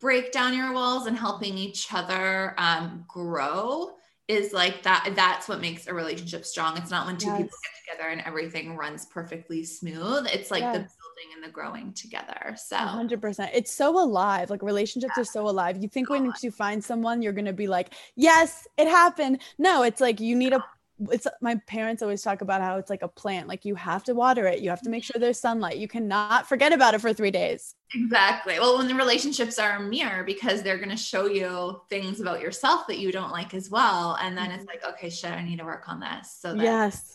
break down your walls and helping each other um, grow is like that that's what makes a relationship strong. It's not when two yes. people get together and everything runs perfectly smooth. It's like yes. the building and the growing together. So 100% it's so alive. Like relationships yeah. are so alive. You think when you find someone you're gonna be like yes it happened. No it's like you need a it's my parents always talk about how it's like a plant like you have to water it you have to make sure there's sunlight you cannot forget about it for three days. Exactly. Well when the relationships are a mirror because they're going to show you things about yourself that you don't like as well and then it's mm-hmm. like okay shit i need to work on this so yes.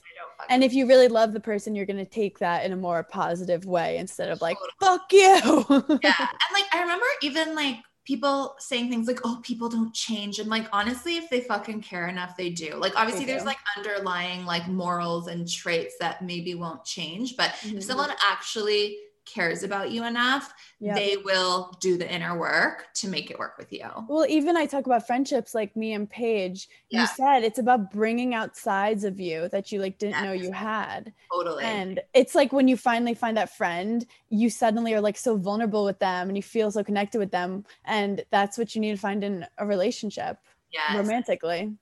And if you really love the person you're going to take that in a more positive way instead of like fuck you. Yeah and like i remember even like people saying things like, oh, people don't change. And like, honestly, if they fucking care enough, they do. Like, obviously, there's like underlying like morals and traits that maybe won't change. But mm-hmm. if someone actually cares about you enough, Yep. they will do the inner work to make it work with you. Well, even I talk about friendships like me and Paige. Yeah. You said it's about bringing out sides of you that you like didn't know you had. Totally. And it's like when you finally find that friend, you suddenly are like so vulnerable with them and you feel so connected with them. And that's what you need to find in a relationship yes. romantically.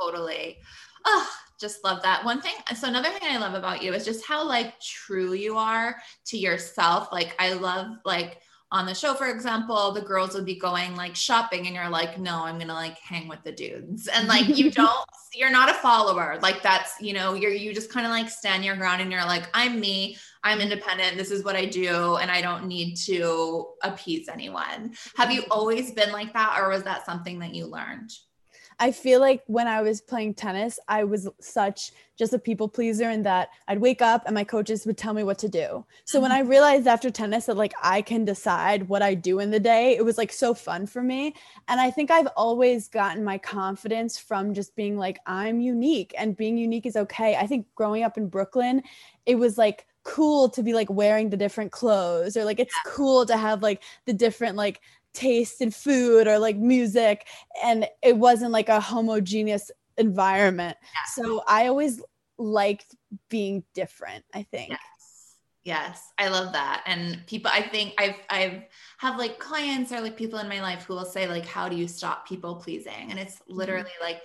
Totally. Oh, just love that. One thing, so another thing I love about you is just how like true you are to yourself. Like I love like on the show, for example, the girls would be going like shopping and you're like, no, I'm gonna like hang with the dudes. And like you don't, you're not a follower. Like that's, you know, you're you just kind of like stand your ground and you're like, I'm me, I'm independent, this is what I do, and I don't need to appease anyone. Have you always been like that, or was that something that you learned? I feel like when I was playing tennis, I was such just a people pleaser in that I'd wake up and my coaches would tell me what to do. So when mm-hmm. I realized after tennis that like I can decide what I do in the day, it was like so fun for me. And I think I've always gotten my confidence from just being like, I'm unique and being unique is okay. I think growing up in Brooklyn, it was like cool to be like wearing the different clothes or like it's cool to have like the different like taste in food or like music and it wasn't like a homogeneous environment so i always liked being different i think Yes. Yes. I love that. And people, I think I've, I've have like clients or like people in my life who will say like, how do you stop people pleasing? And it's mm-hmm. literally like,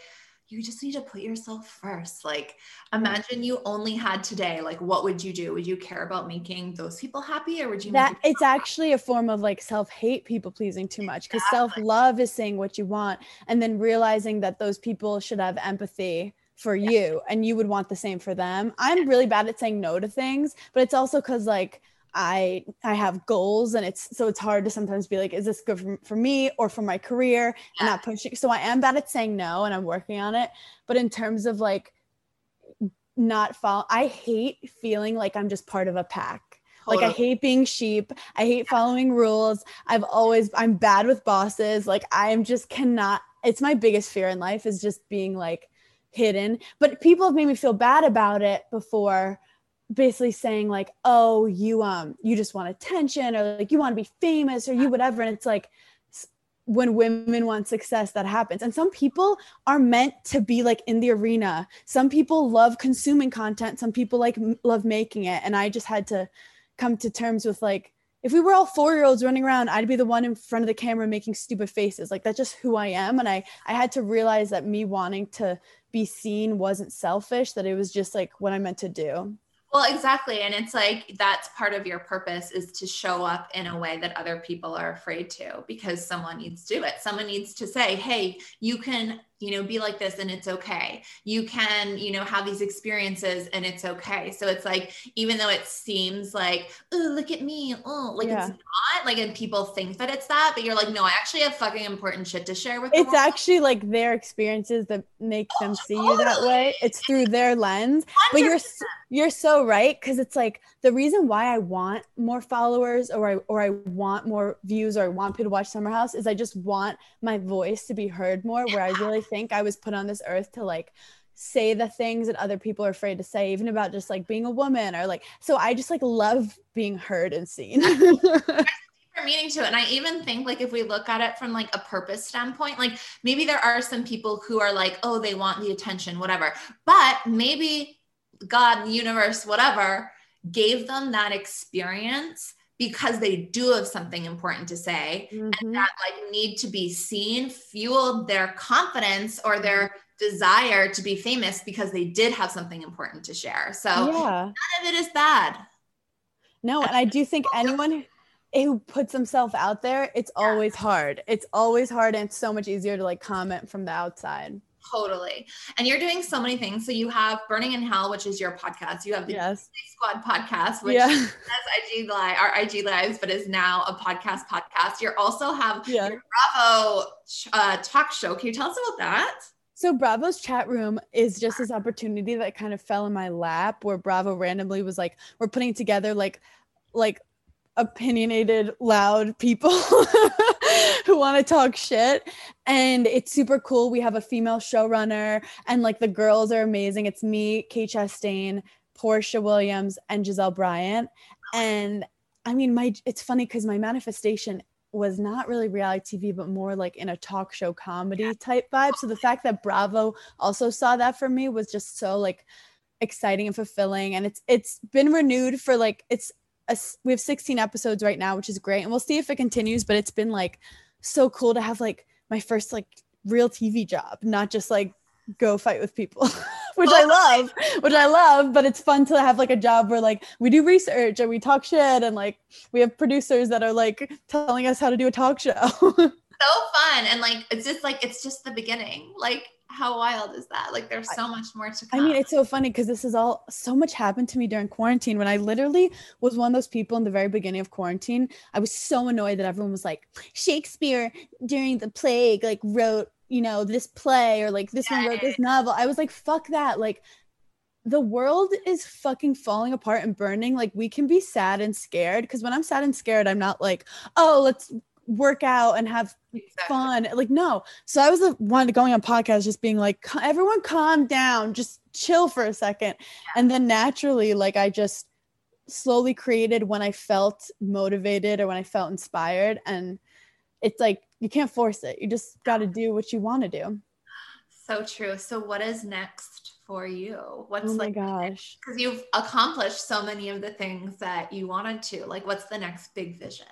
you just need to put yourself first. Like imagine you only had today, like what would you do? Would you care about making those people happy or would you that make it's actually a form of like self-hate people pleasing too much because self-love is saying what you want and then realizing that those people should have empathy for you and you would want the same for them. I'm really bad at saying no to things but it's also because like i i have goals and it's so it's hard to sometimes be like is this good for, for me or for my career and not pushing so i am bad at saying no and i'm working on it but in terms of like not follow i hate feeling like i'm just part of a pack like I hate being sheep. I hate following rules. I've always I'm bad with bosses. Like I'm just cannot it's my biggest fear in life is just being like hidden. But people have made me feel bad about it before basically saying like, "Oh, you um you just want attention or like you want to be famous or you whatever." And it's like when women want success that happens. And some people are meant to be like in the arena. Some people love consuming content. Some people like m- love making it. And i just had to come to terms with like if we were all four year olds running around i'd be the one in front of the camera making stupid faces. Like that's just who i am. And i i had to realize that me wanting to be seen wasn't selfish that it was just like what i meant to do Well, exactly. And it's like that's part of your purpose is to show up in a way that other people are afraid to because someone needs to do it. Someone needs to say, hey, you can, you know, be like this and it's okay. You can, you know, have these experiences and it's okay. So it's like, even though it seems like, oh, look at me, oh, like Yeah. it's not like, and people think that it's that, but you're like, no, I actually have fucking important shit to share with it's actually like their experiences that make oh, them see you that way it's through their lens but you're you're so right because it's like the reason why I want more followers or I or I want more views or I want people to watch Summer House is I just want my voice to be heard more. Where I really think I was put on this earth to like say the things that other people are afraid to say, even about just like being a woman or like. So I just like love being heard and seen. meaning to it. And I even think like if we look at it from like a purpose standpoint, like maybe there are some people who are like, oh, they want the attention, whatever. But maybe God, the universe, whatever, gave them that experience because they do have something important to say Mhm. that like need to be seen, fueled their confidence or their desire to be famous because they did have something important to share. So yeah. none of it is bad. No, and I do think anyone who- puts themselves out there, it's always hard. It's always hard, and it's so much easier to like comment from the outside. Totally. And you're doing so many things. So you have Berning in Hell, which is your podcast. You have the Yes. Squad podcast, which Yeah. has IG live, our IG lives, but is now a podcast podcast. You also have Yeah. your Bravo uh, talk show. Can you tell us about that? So Bravo's chat room is just this opportunity that kind of fell in my lap where Bravo randomly was like, we're putting together like like opinionated, loud people who want to talk shit. And it's super cool. We have a female showrunner and like the girls are amazing. It's me, Kate Chastain, Porsha Williams, and Gizelle Bryant. And I mean, my it's funny because my manifestation was not really reality TV, but more like in a talk show comedy type vibe. So the fact that Bravo also saw that for me was just so like exciting and fulfilling. And it's it's been renewed for like it's a, we have 16 episodes right now, which is great, and we'll see if it continues. But it's been like so cool to have like my first like real TV job, not just like go fight with people. which I oh, love, which I love, but it's fun to have like a job where like we do research and we talk shit and like we have producers that are like telling us how to do a talk show. so fun. And like it's just like it's just the beginning. Like how wild is that? Like there's so much more to come. I mean, it's so funny because this is all so much happened to me during quarantine when I literally was one of those people in the very beginning of quarantine. I was so annoyed that everyone was like, Shakespeare during the plague, like wrote you know, this play or like this one wrote this novel. I was like, fuck that. Like the world is fucking falling apart and burning. Like we can be sad and scared. Cause when I'm sad and scared, I'm not like, oh, let's work out and have exactly. fun. Like, no. So I was the one going on podcast just being like, everyone calm down, just chill for a second. And then naturally, like I just slowly created when I felt motivated or when I felt inspired. And it's like you can't force it. You just got to do what you want to do. So true. So what is next for you? What's oh my like gosh? Because you've accomplished so many of the things that you wanted to. Like what's the next big vision?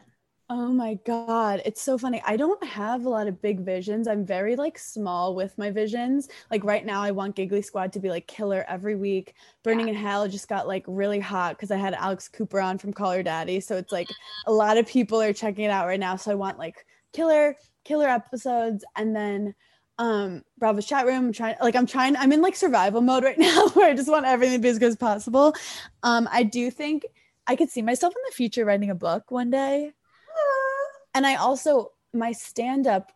Oh my god, it's so funny. I don't have a lot of big visions. I'm very like small with my visions. Like right now I want Giggly Squad to be like killer every week. Berning yeah. in Hell just got like really hot cuz I had Alex Cooper on from Call Her Daddy. So it's like a lot of people are checking it out right now. So I want like killer killer episodes and then um bravo's chat room I'm trying like i'm trying i'm in like survival mode right now where i just want everything to be as good as possible um i do think i could see myself in the future writing a book one day and i also my stand-up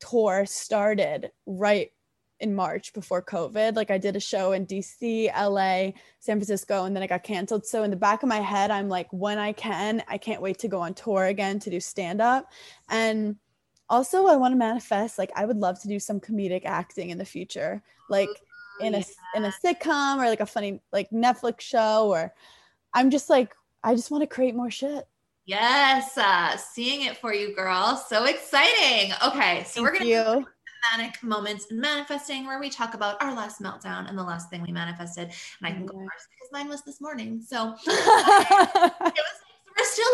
tour started right in March before COVID. Like I did a show in DC, LA, San Francisco, and then it got canceled. So in the back of my head, I'm like, when I can, I can't wait to go on tour again to do stand up. And also, I want to manifest like I would love to do some comedic acting in the future, like in a in a sitcom or like a funny like Netflix show. Or I'm just like I just want to create more shit. Yes, uh, seeing it for you, girl. So exciting. Okay, so Thank we're gonna you manic moments in manifesting where we talk about our last meltdown and the last thing we manifested. And I can go first because mine was this morning. So it was we're still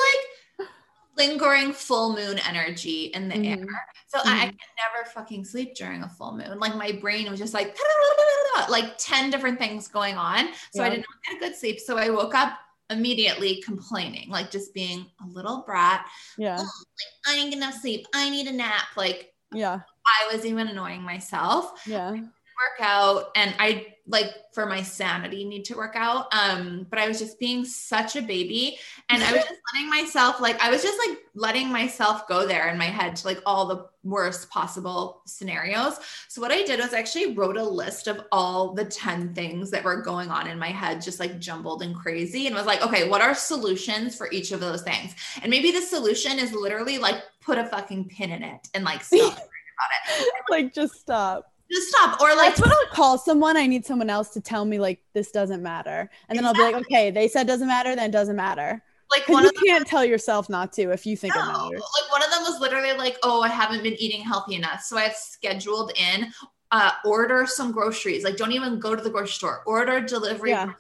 like lingering full moon energy in the mm-hmm. air. So mm-hmm. I, I can never fucking sleep during a full moon. Like my brain was just like like 10 different things going on. So I did not get a good sleep. So I woke up immediately complaining, like just being a little brat. Yeah. Oh, like, I ain't gonna sleep. I need a nap. Like yeah I was even annoying myself. Yeah. Work out and I like for my sanity need to work out. Um, but I was just being such a baby and I was just letting myself like I was just like letting myself go there in my head to like all the worst possible scenarios. So what I did was I actually wrote a list of all the 10 things that were going on in my head, just like jumbled and crazy, and was like, okay, what are solutions for each of those things? And maybe the solution is literally like put a fucking pin in it and like stop about it. like, just stop. Just stop. Or like, that's what I'll call someone. I need someone else to tell me like this doesn't matter, and then exactly. I'll be like, okay, they said doesn't matter, then it doesn't matter. Like one you them, can't tell yourself not to if you think no, it matters. Like one of them was literally like, oh, I haven't been eating healthy enough, so I've scheduled in. Uh, order some groceries. Like, don't even go to the grocery store. Order delivery yeah.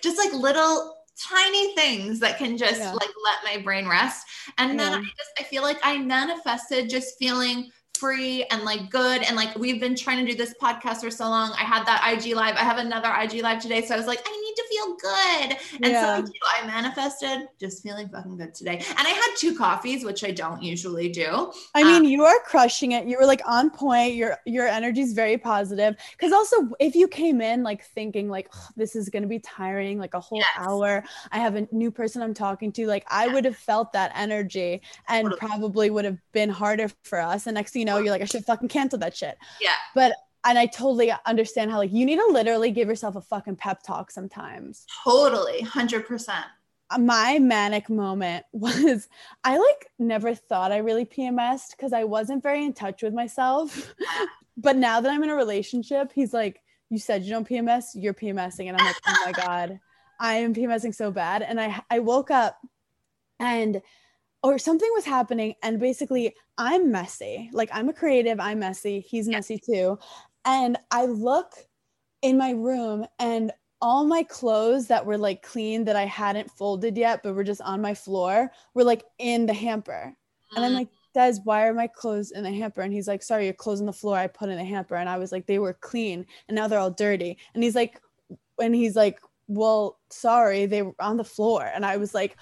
Just like little tiny things that can just yeah. like let my brain rest. And then. I just I feel like I manifested just feeling free and like good. And like we've been trying to do this podcast for so long. I had that IG live. I have another IG live today. So I was like, I need to feel good. And yeah. so I, I manifested just feeling fucking good today. And I had two coffees, which I don't usually do. I mean, um, you are crushing it. You were like on point. Your your energy is very positive. Cause also if you came in like thinking like oh, this is gonna be tiring, like a whole yes. hour. I have a new person I'm talking to. Like I would have felt that energy and totally. probably would have been harder for us. And next thing you know, you're like, I should fucking cancel that shit. Yeah. But and I totally understand how like you need to literally give yourself a fucking pep talk sometimes. Totally, hundred percent. My manic moment was I like never thought I really PMSed because I wasn't very in touch with myself. but now that I'm in a relationship, he's like, You said you don't PMS, you're PMSing. And I'm like, Oh my God, I am PMSing so bad. And I I woke up and or something was happening and basically i'm messy like i'm a creative i'm messy he's Yeah. messy too and i look in my room and all my clothes that were like clean that i hadn't folded yet but were just on my floor were like in the hamper and i'm Mm. like Des, why are my clothes in the hamper? And he's like, sorry, your clothes on the floor I put in the hamper. And I was like, they were clean and now they're all dirty. And he's like, and he's like, well, sorry, they were on the floor. And I was like,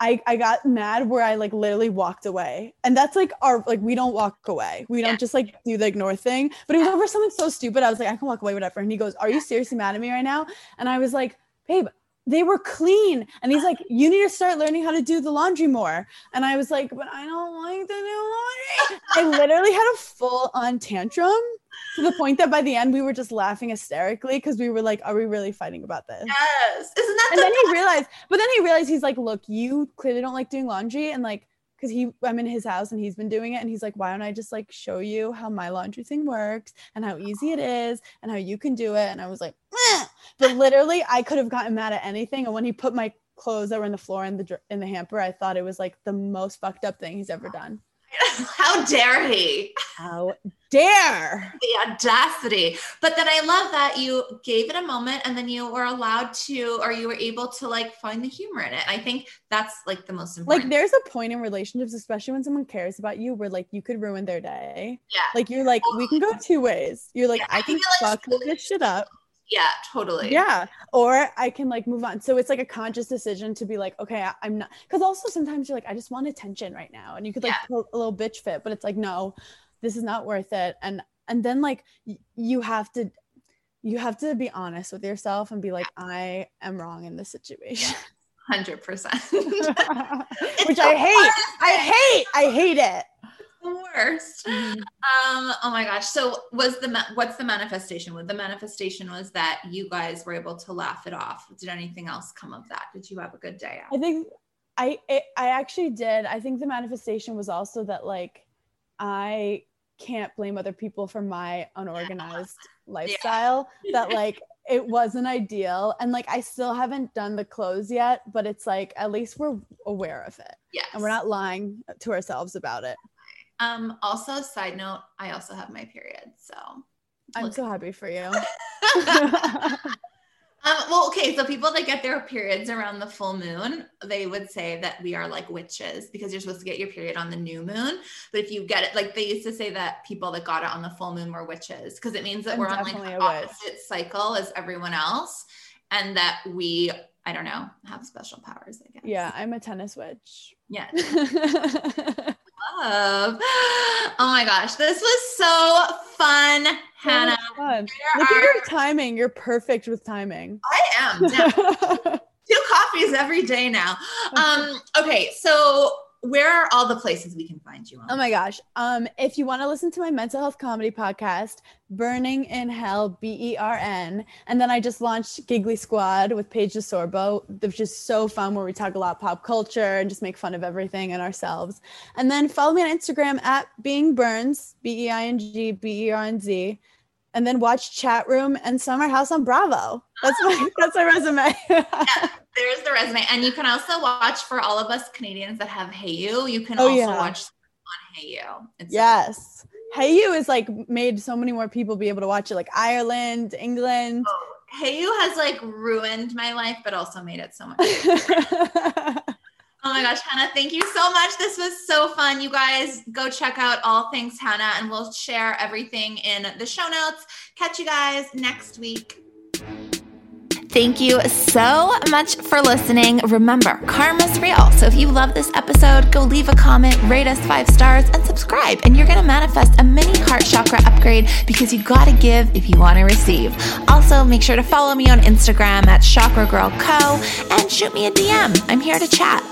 I, I got mad where I like literally walked away. And that's like our like we don't walk away. We don't Yeah. just like do the ignore thing. But it was over something so stupid. I was like, I can walk away, whatever. And he goes, Are you seriously mad at me right now? And I was like, babe, they were clean. And he's like, You need to start learning how to do the laundry more. And I was like, But I don't like to do laundry. I literally had a full on tantrum to the point that by the end we were just laughing hysterically because we were like, Are we really fighting about this? Yes. Isn't that and the then he realized, but then he realized he's like, look, you clearly don't like doing laundry, and like, because he, I'm in his house and he's been doing it, and he's like, why don't I just like show you how my laundry thing works and how easy it is and how you can do it? And I was like, "Meh." but literally, I could have gotten mad at anything, and when he put my clothes that were in the floor in the in the hamper, I thought it was like the most fucked up thing he's ever done. How dare he? How dare? The audacity. But then I love that you gave it a moment and then you were allowed to, or you were able to like find the humor in it. I think that's like the most important. Like, there's a point in relationships, especially when someone cares about you, where like you could ruin their day. yeah. Like you're like, we can go two ways. You're like, Yeah, I I can like fuck this shit up. Yeah, totally. Yeah. Or I can like move on. So it's like a conscious decision to be like, okay, I, am not because also sometimes you're like, I just want attention right now. And you could like Yeah. a little bitch fit, but it's like, no, this is not worth it. And and then like y- you have to you have to be honest with yourself and be like, I am wrong in this situation. 100%. Which I hate. I hate. I hate it. the worst. Um, oh my gosh. So was the what's the manifestation? With the manifestation was that you guys were able to laugh it off. Did anything else come of that? Did you have a good day? I think I it, I actually did. I think the manifestation was also that like I can't blame other people for my unorganized lifestyle. That like it wasn't ideal, and like I still haven't done the clothes yet, but it's like at least we're aware of it, Yes. and we're not lying to ourselves about it. Um, also, side note, I also have my period. So I'm Look. so happy for you. Um, well, okay, so people that get their periods around the full moon, they would say that we are like witches because you're supposed to get your period on the new moon. But if you get it, like they used to say that people that got it on the full moon were witches because it means that I'm we're on like the opposite cycle as everyone else, and that we, I don't know, have special powers. I guess. yeah, I'm a tennis witch. Yeah. Love. Oh my gosh, this was so fun, Hannah. Fun. There Look at your timing. You're perfect with timing. I am. now. two coffees every day now. Um, okay, so where are all the places we can find you on? Oh my gosh. Um, if you want to listen to my mental health comedy podcast, Berning in Hell, B E R N, and then I just launched Giggly Squad with Paige DeSorbo, which is so fun, where we talk a lot pop culture and just make fun of everything and ourselves. And then follow me on Instagram at Being Bernz, B E I N G B E R N Z, and then watch Chat Room and Summer House on Bravo. That's my ah. that's my resume. There's the resume, and you can also watch for all of us Canadians that have Hayu. You can Oh, also yeah. watch on Hayu. It's yes. Hayu is like made so many more people be able to watch it, like Ireland, England. Oh, Hayu has like ruined my life, but also made it so much. Oh my gosh, Hannah, thank you so much. This was so fun. You guys go check out all things Hannah, and we'll share everything in the show notes. Catch you guys next week. Thank you so much for listening. Remember, karma's real. So if you love this episode, go leave a comment, rate us five stars, and subscribe. And you're going to manifest a mini heart chakra upgrade because you got to give if you want to receive. Also, make sure to follow me on Instagram at Chakra Girl Co. and shoot me a DM. I'm here to chat.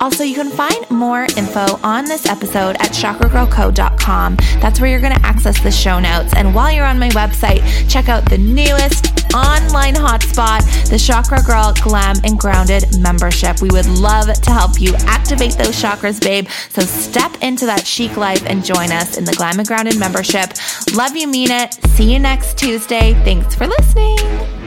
Also, you can find more info on this episode at chakragirlco.com. That's where you're going to access the show notes. And while you're on my website, check out the newest online hotspot, the Chakra Girl Glam and Grounded membership. We would love to help you activate those chakras, babe. So step into that chic life and join us in the Glam and Grounded membership. Love you, mean it. See you next Tuesday. Thanks for listening.